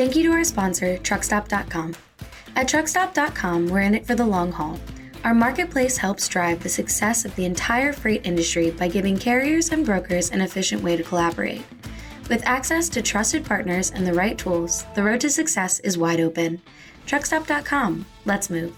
Thank you to our sponsor, Truckstop.com. At Truckstop.com, we're in it for the long haul. Our marketplace helps drive the success of the entire freight industry by giving carriers and brokers an efficient way to collaborate. With access to trusted partners and the right tools, the road to success is wide open. Truckstop.com. Let's move.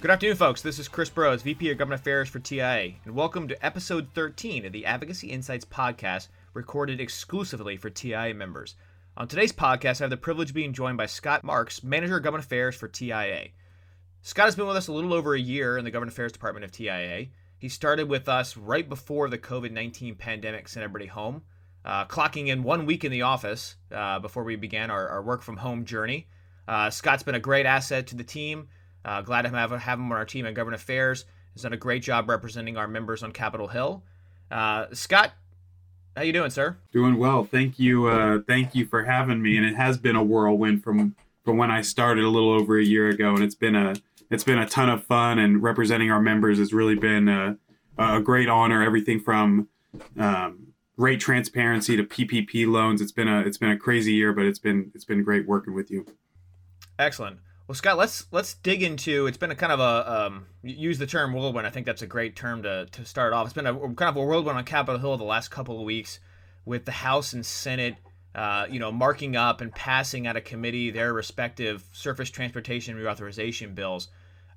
Good afternoon, folks. This is Chris Burroughs, VP of Government Affairs for TIA, and welcome to episode 13 of the Advocacy Insights podcast, recorded exclusively for TIA members. On today's podcast, I have the privilege of being joined by Scott Marks, Manager of Government Affairs for TIA. Scott has been with us a little over a year in the Government Affairs Department of TIA. He started with us right before the COVID 19 pandemic sent everybody home, uh, clocking in one week in the office uh, before we began our, our, work from home journey. Uh, Scott's been a great asset to the team. Uh, glad to have, have him on our team in Government Affairs. He's done a great job representing our members on Capitol Hill. Uh, Scott, how you doing, sir? Doing well. Thank you. Uh, thank you for having me. And it has been a whirlwind from from when I started a little over a year ago, and it's been a it's been a ton of fun. And representing our members has really been a, a great honor. Everything from um, rate transparency to PPP loans. It's been a it's been a crazy year, but it's been it's been great working with you. Excellent. Well, Scott, let's let's dig into. It's been a kind of a um, use the term whirlwind. I think that's a great term to to start off. It's been a kind of a whirlwind on Capitol Hill the last couple of weeks, with the House and Senate, uh, you know, marking up and passing out of committee their respective surface transportation reauthorization bills.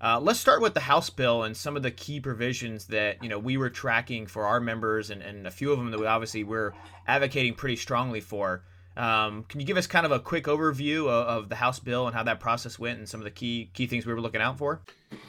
Uh, let's start with the House bill and some of the key provisions that you know we were tracking for our members, and, and a few of them that we obviously we're advocating pretty strongly for. Um, can you give us kind of a quick overview of, of, the House bill and how that process went and some of the key key things we were looking out for?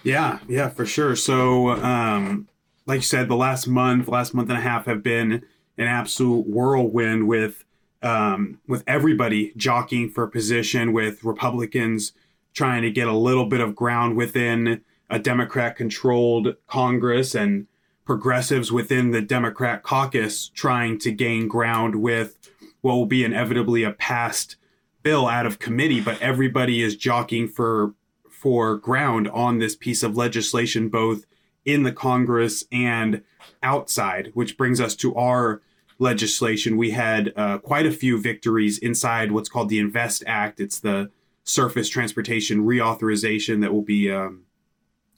Yeah, yeah, for sure. So, um, like you said, the last month, last month and a half have been an absolute whirlwind with um, with everybody jockeying for position, with Republicans trying to get a little bit of ground within a Democrat-controlled Congress and progressives within the Democrat caucus trying to gain ground with what will be inevitably a passed bill out of committee, but everybody is jockeying for for ground on this piece of legislation, both in the Congress and outside, which brings us to our legislation. We had uh, quite a few victories inside what's called the Invest Act. It's the surface transportation reauthorization that will be um,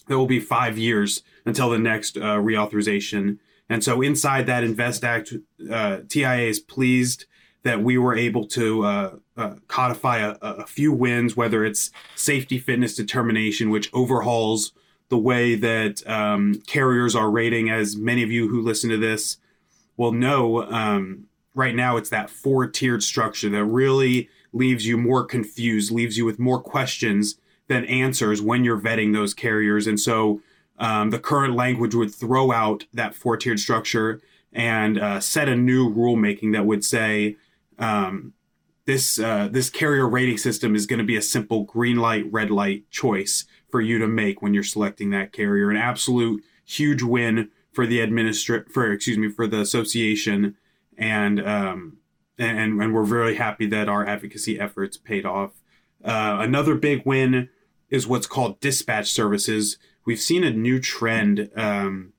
that will be five years until the next uh, reauthorization. And so inside that Invest Act, uh, TIA is pleased that we were able to uh, uh, codify a, a, few wins, whether it's safety fitness determination, which overhauls the way that um, carriers are rating. As many of you who listen to this will know, um, right now it's that four tiered structure that really leaves you more confused, leaves you with more questions than answers when you're vetting those carriers. And so um, the current language would throw out that four tiered structure and uh, set a new rulemaking that would say, um, this uh, this carrier rating system is going to be a simple green light, red light choice for you to make when you're selecting that carrier. An absolute huge win for the administra- for excuse me for the association, and um, and and we're very happy that our advocacy efforts paid off. Uh, another big win is what's called dispatch services. We've seen a new trend um,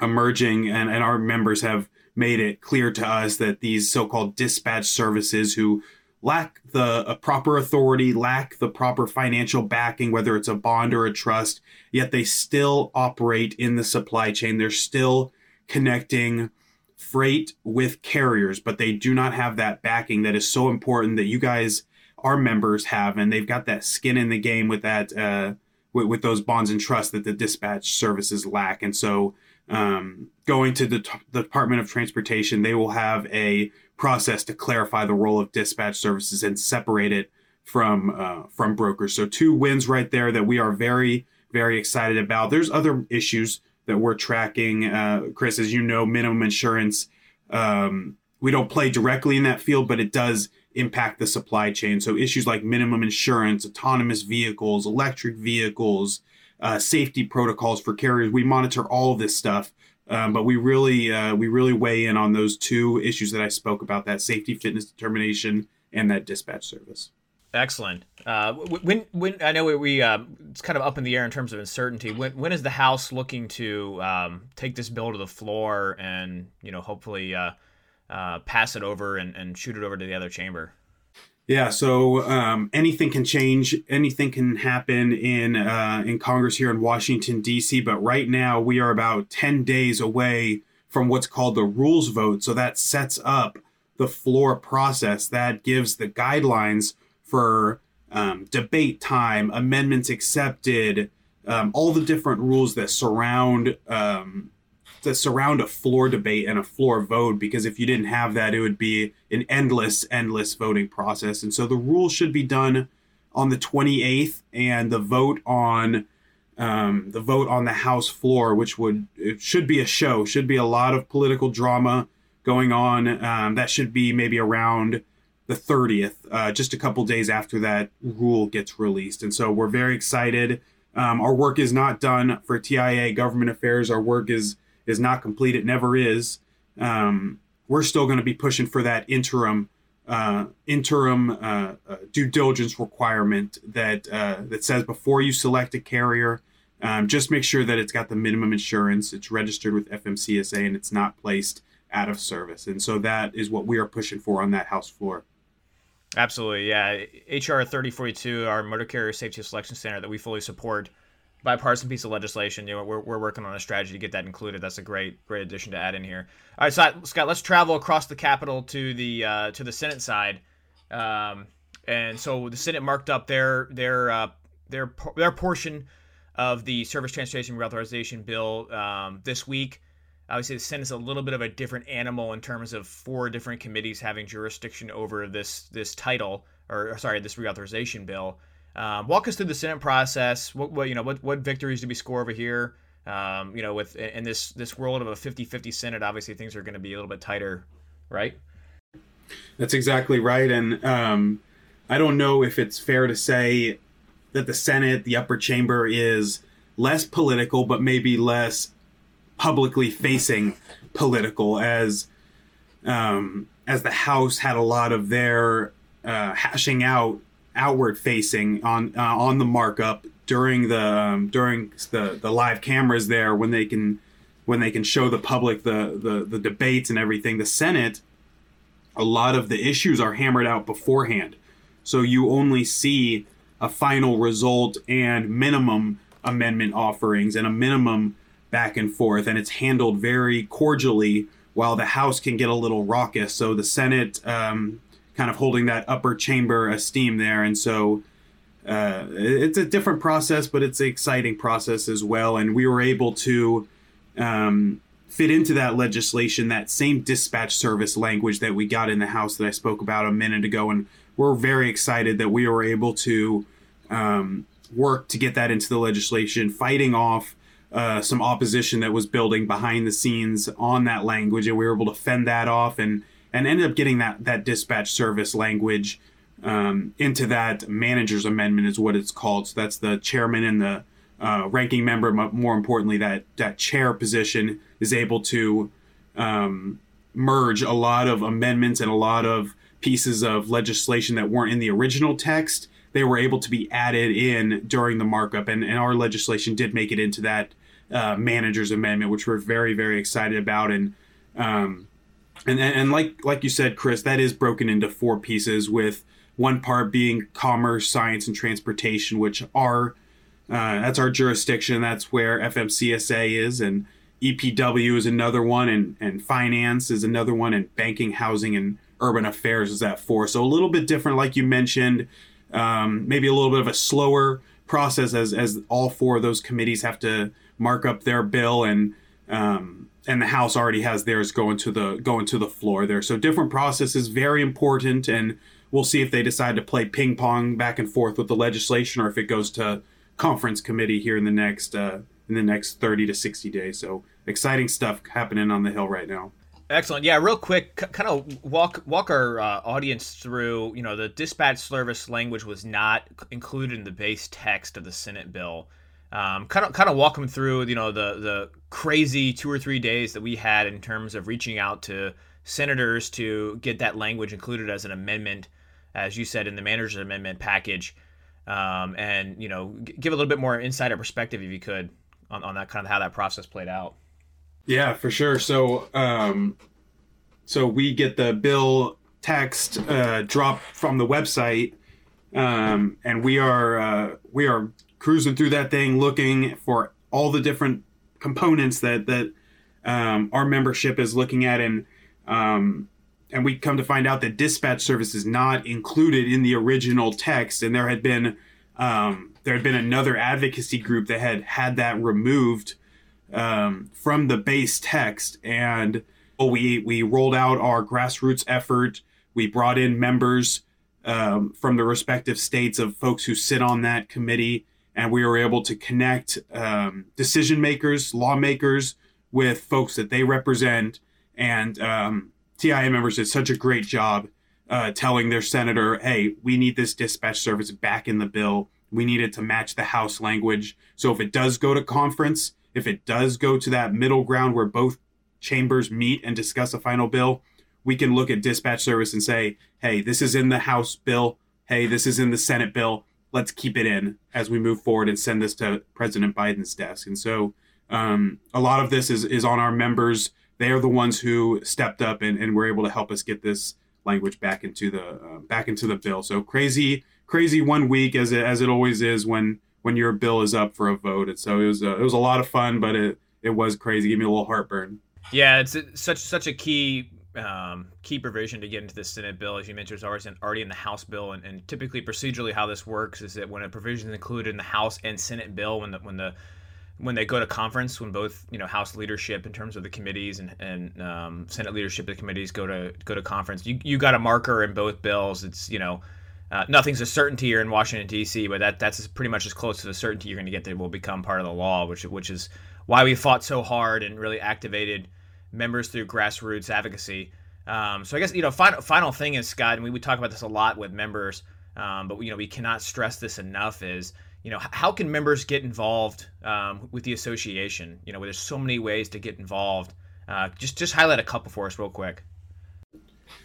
emerging, and, and our members have made it clear to us that these so-called dispatch services who lack the proper authority, lack the proper financial backing, whether it's a bond or a trust, yet they still operate in the supply chain. They're still connecting freight with carriers, but they do not have that backing that is so important that you guys, our members, have, and they've got that skin in the game with that, uh, with, with those bonds and trust that the dispatch services lack. And so um, going to the, t- the Department of Transportation, they will have a process to clarify the role of dispatch services and separate it from uh, from brokers. So two wins right there that we are very very excited about. There's other issues that we're tracking, uh, Chris. As you know, minimum insurance. Um, we don't play directly in that field, but it does impact the supply chain. So issues like minimum insurance, autonomous vehicles, electric vehicles, uh, safety protocols for carriers. We monitor all of this stuff, um, but we really uh, we really weigh in on those two issues that I spoke about: that safety fitness determination and that dispatch service. Excellent. Uh, when when I know we uh, it's kind of up in the air in terms of uncertainty. When when is the House looking to um, take this bill to the floor and you know hopefully uh, uh, pass it over and, and shoot it over to the other chamber? Yeah, so um, anything can change, anything can happen in uh, in Congress here in Washington D.C. But right now, we are about ten days away from what's called the rules vote. So that sets up the floor process. That gives the guidelines for um, debate time, amendments accepted, um, all the different rules that surround um, that surround a floor debate and a floor vote because if you didn't have that it would be an endless endless voting process. And so the rule should be done on the 28th and the vote on um, the vote on the house floor which would it should be a show should be a lot of political drama going on. Um, that should be maybe around the 30th uh, just a couple days after that rule gets released. And so we're very excited. Um, our work is not done for tia government affairs. Our work is is not complete. It never is. Um, we're still going to be pushing for that interim uh, interim uh, uh, due diligence requirement that uh, that says before you select a carrier, um, just make sure that it's got the minimum insurance, it's registered with FMCSA, and it's not placed out of service. And so that is what we are pushing for on that House floor. Absolutely, yeah. HR 3042, our motor carrier safety selection standard that we fully support bipartisan piece of legislation. You know, we're, we're working on a strategy to get that included. That's a great great addition to add in here. All right, Scott, Scott let's travel across the Capitol to the uh, to the Senate side. Um, and so the Senate marked up their their uh, their their portion of the Surface Transportation Reauthorization Bill um, this week. Obviously, the Senate is a little bit of a different animal in terms of four different committees having jurisdiction over this this title, or sorry, this reauthorization bill. Um, walk us through the Senate process. What, what you know, what, what victories do we score over here? Um, you know, with in this this world of a 50-50 Senate, obviously things are going to be a little bit tighter, right? That's exactly right, and um, I don't know if it's fair to say that the Senate, the upper chamber, is less political, but maybe less publicly facing political, as um, as the House had a lot of their uh, hashing out outward facing on uh, on the markup during the um, during the the live cameras there when they can when they can show the public the, the the debates and everything. The senate a lot of the issues are hammered out beforehand. So you only see a final result and minimum amendment offerings and a minimum back and forth and it's handled very cordially while the house can get a little raucous. So the senate um, kind of holding that upper chamber esteem there. And so uh, it's a different process, but it's an exciting process as well. And we were able to um, fit into that legislation that same dispatch service language that we got in the House that I spoke about a minute ago. And we're very excited that we were able to um, work to get that into the legislation, fighting off. Uh, some opposition that was building behind the scenes on that language, and we were able to fend that off and and ended up getting that that dispatch service language um, into that manager's amendment is what it's called. So that's the chairman and the uh, ranking member. More importantly, that that chair position is able to um, merge a lot of amendments and a lot of pieces of legislation that weren't in the original text. They were able to be added in during the markup, and, and our legislation did make it into that uh, manager's amendment, which we're very very excited about. And um, and, and like like you said, Chris, that is broken into four pieces with one part being commerce, science, and transportation, which are uh, that's our jurisdiction. That's where FMCSA is, and EPW is another one, and and finance is another one, and banking, housing, and urban affairs is that four. So a little bit different, like you mentioned. Um, maybe a little bit of a slower process as as all four of those committees have to mark up their bill and um, and the house already has theirs going to the going to the floor there. So different process is very important, and we'll see if they decide to play ping pong back and forth with the legislation, or if it goes to conference committee here in the next uh, in the next thirty to sixty days. So exciting stuff happening on the hill right now. Excellent. Yeah, real quick, kind of walk walk our uh, audience through. You know, the dispatch service language was not included in the base text of the Senate bill um, kind of kind of walk them through you know the the crazy two or three days that we had in terms of reaching out to senators to get that language included as an amendment, as you said in the manager's amendment package, um, and you know give a little bit more insider perspective if you could on, on that kind of how that process played out. Yeah, for sure. So um, so we get the bill text uh, dropped from the website, um, and we are uh, we are cruising through that thing looking for all the different components that that um, our membership is looking at, and um, and we come to find out that dispatch service is not included in the original text, and there had been um, there had been another advocacy group that had had that removed um, from the base text, and we we rolled out our grassroots effort. We brought in members um, from the respective states of folks who sit on that committee, and we were able to connect um, decision makers, lawmakers, with folks that they represent. And um, TIA members did such a great job uh, telling their senator, "Hey, we need this dispatch service back in the bill. We need it to match the House language. So if it does go to conference." If it does go to that middle ground where both chambers meet and discuss a final bill, we can look at dispatch service and say, hey, this is in the House bill. Hey, this is in the Senate bill. Let's keep it in as we move forward and send this to President Biden's desk. And so um, a lot of this is, is on our members. They are the ones who stepped up and, and were able to help us get this language back into the uh, back into the bill. So crazy, crazy one week as it, as it always is when when your bill is up for a vote. And so it was a, it was a lot of fun, but it it was crazy. Give me a little heartburn. Yeah, it's such such a key um, key provision to get into the Senate bill, as you mentioned, is already in, already in the House bill, and, and typically procedurally how this works is that when a provision is included in the House and Senate bill, when the when the when they go to conference, when both you know House leadership in terms of the committees and, and um, Senate leadership of the committees go to go to conference, you you got a marker in both bills. It's you know uh, nothing's a certainty here in Washington D.C., but that that's pretty much as close to the certainty you're going to get that will become part of the law, which which is why we fought so hard and really activated members through grassroots advocacy. Um, so I guess you know final final thing is Scott, and we, we talk about this a lot with members, um, but you know we cannot stress this enough is you know how can members get involved um, with the association? You know, there's so many ways to get involved. Uh, just just highlight a couple for us real quick.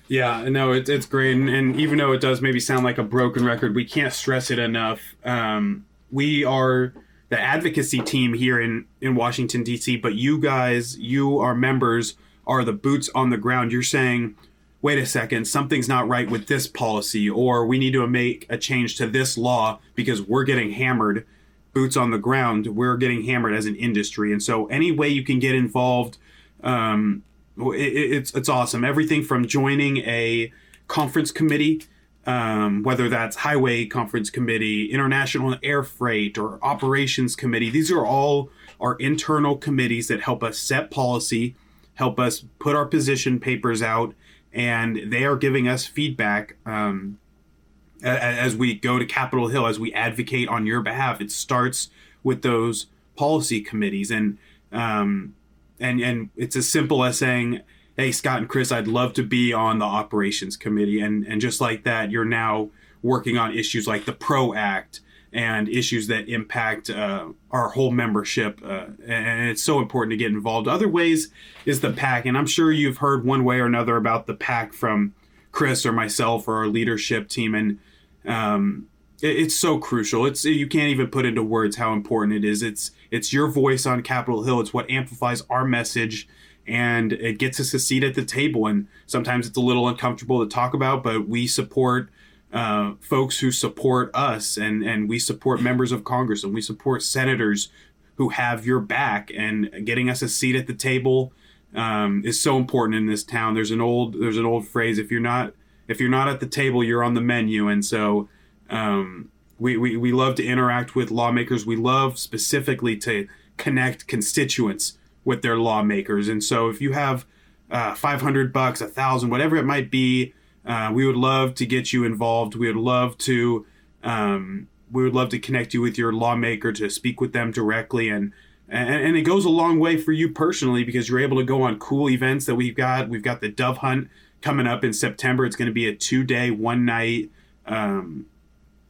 Yeah, no, it's it's great, and, and, even though it does maybe sound like a broken record, we can't stress it enough. Um, we are the advocacy team here in in Washington D.C., but you guys, you our members, are the boots on the ground. You're saying, wait a second, something's not right with this policy, or we need to make a change to this law because we're getting hammered. Boots on the ground, we're getting hammered as an industry, and so any way you can get involved. Um, it's it's awesome. Everything from joining a conference committee, um, whether that's highway conference committee, international air freight, or operations committee. These are all our internal committees that help us set policy, help us put our position papers out, and they are giving us feedback. Um, as we go to Capitol Hill, as we advocate on your behalf, it starts with those policy committees, and um, and and it's as simple as saying hey scott and chris i'd love to be on the operations committee and and just like that you're now working on issues like the pro act and issues that impact uh, our whole membership uh, and it's so important to get involved other ways is the PAC, and i'm sure you've heard one way or another about the PAC from chris or myself or our leadership team and um, it's so crucial. It's you can't even put into words how important it is. It's it's your voice on Capitol Hill. It's what amplifies our message and it gets us a seat at the table. And sometimes it's a little uncomfortable to talk about, but we support uh, folks who support us, and and we support members of Congress, and we support senators who have your back. And getting us a seat at the table um, is so important in this town. There's an old there's an old phrase: if you're not if you're not at the table, you're on the menu. And so um, we, we, we love to interact with lawmakers. We love specifically to connect constituents with their lawmakers. And so if you have uh, 500 bucks, a thousand, whatever it might be, uh, we would love to get you involved. We would love to um, we would love to connect you with your lawmaker to speak with them directly and, and and it goes a long way for you personally because you're able to go on cool events that we've got. We've got the Dove Hunt coming up in September. It's going to be a two day, one night um,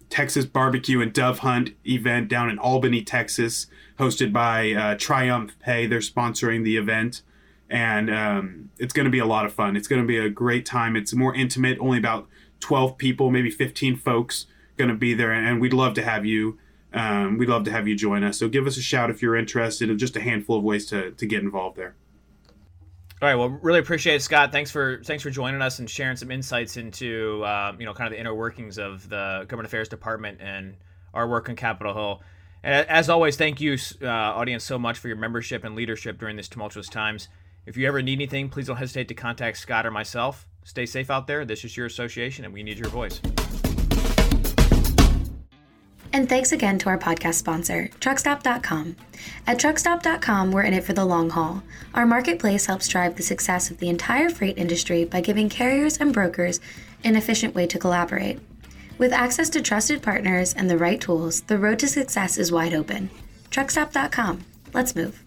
Texas Barbecue and Dove Hunt event down in Albany, Texas, hosted by uh, TriumphPay. They're sponsoring the event, and um, it's going to be a lot of fun. It's going to be a great time. It's more intimate, only about 12 people, maybe 15 folks going to be there, and we'd love to have you. Um, we'd love to have you join us. So give us a shout if you're interested. In just a handful of ways to to get involved there. All right. Well, really appreciate it, Scott. Thanks for thanks for joining us and sharing some insights into uh, you know kind of the inner workings of the government affairs department and our work on Capitol Hill. And as always, thank you, uh, audience, so much for your membership and leadership during these tumultuous times. If you ever need anything, please don't hesitate to contact Scott or myself. Stay safe out there. This is your association, and we need your voice. And thanks again to our podcast sponsor, Truckstop.com. At Truckstop.com, we're in it for the long haul. Our marketplace helps drive the success of the entire freight industry by giving carriers and brokers an efficient way to collaborate. With access to trusted partners and the right tools, the road to success is wide open. Truckstop.com. Let's move.